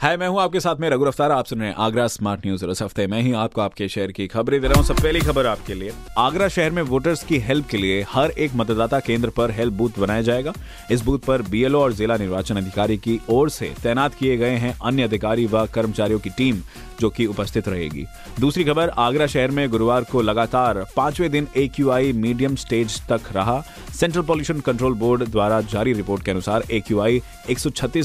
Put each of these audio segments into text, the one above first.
हाय मैं हूँ आपके साथ में रघु अफ्तार आप सुन रहे हैं आगरा स्मार्ट न्यूज़ और इस हफ़्ते मैं ही आपको आपके शहर की खबरें दे रहा हूँ। सब पहली खबर आपके लिए। आगरा शहर में वोटर्स की हेल्प के लिए हर एक मतदाता केंद्र पर हेल्प बूथ बनाया जाएगा। इस बूथ पर बीएलओ और जिला निर्वाचन अधिकारी की ओर से तैनात किए गए हैं अन्य अधिकारी व कर्मचारियों की टीम जो कि उपस्थित रहेगी। दूसरी खबर, आगरा शहर में गुरुवार को लगातार पाँचवें दिन ए मीडियम स्टेज तक रहा। सेंट्रल पॉल्यूशन कंट्रोल बोर्ड द्वारा जारी रिपोर्ट के अनुसार ए क्यू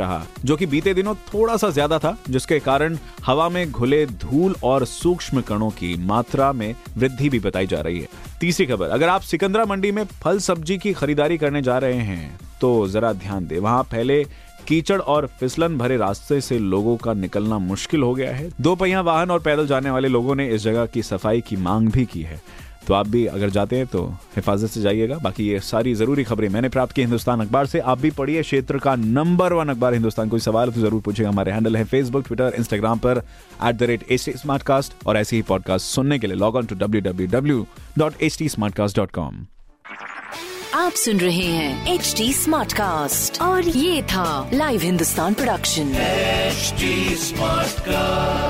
रहा, जो की बीते दिनों थोड़ा सा ज़्यादा था, जिसके कारण हवा में घुले धूल और सूक्ष्म कणों की मात्रा में वृद्धि भी बताई जा रही है। तीसरी खबर, अगर आप सिकंदरा मंडी में फल सब्ज़ी की खरीदारी करने जा रहे हैं तो जरा ध्यान दें, वहाँ पहले कीचड़ और फिसलन भरे रास्ते से लोगों का निकलना मुश्किल हो गया है। दो पहिया वाहन और पैदल जाने वाले लोगों ने इस जगह की सफ़ाई की मांग भी की है। तो आप भी अगर जाते हैं तो हिफाजत से जाइएगा। बाकी ये सारी ज़रूरी खबरें मैंने प्राप्त की हिंदुस्तान अखबार से। आप भी पढ़िए क्षेत्र का नंबर वन अखबार हिंदुस्तान। कोई सवाल तो ज़रूर पूछेगा हमारे हैंडल है फेसबुक ट्विटर इंस्टाग्राम पर at the rate H smart cast और ऐसे ही पॉडकास्ट सुनने के लिए log on to W W W dot H T smart cast dot com आप सुन रहे हैं एच डी स्मार्ट कास्ट और ये था live Hindustan production HD Smartcast.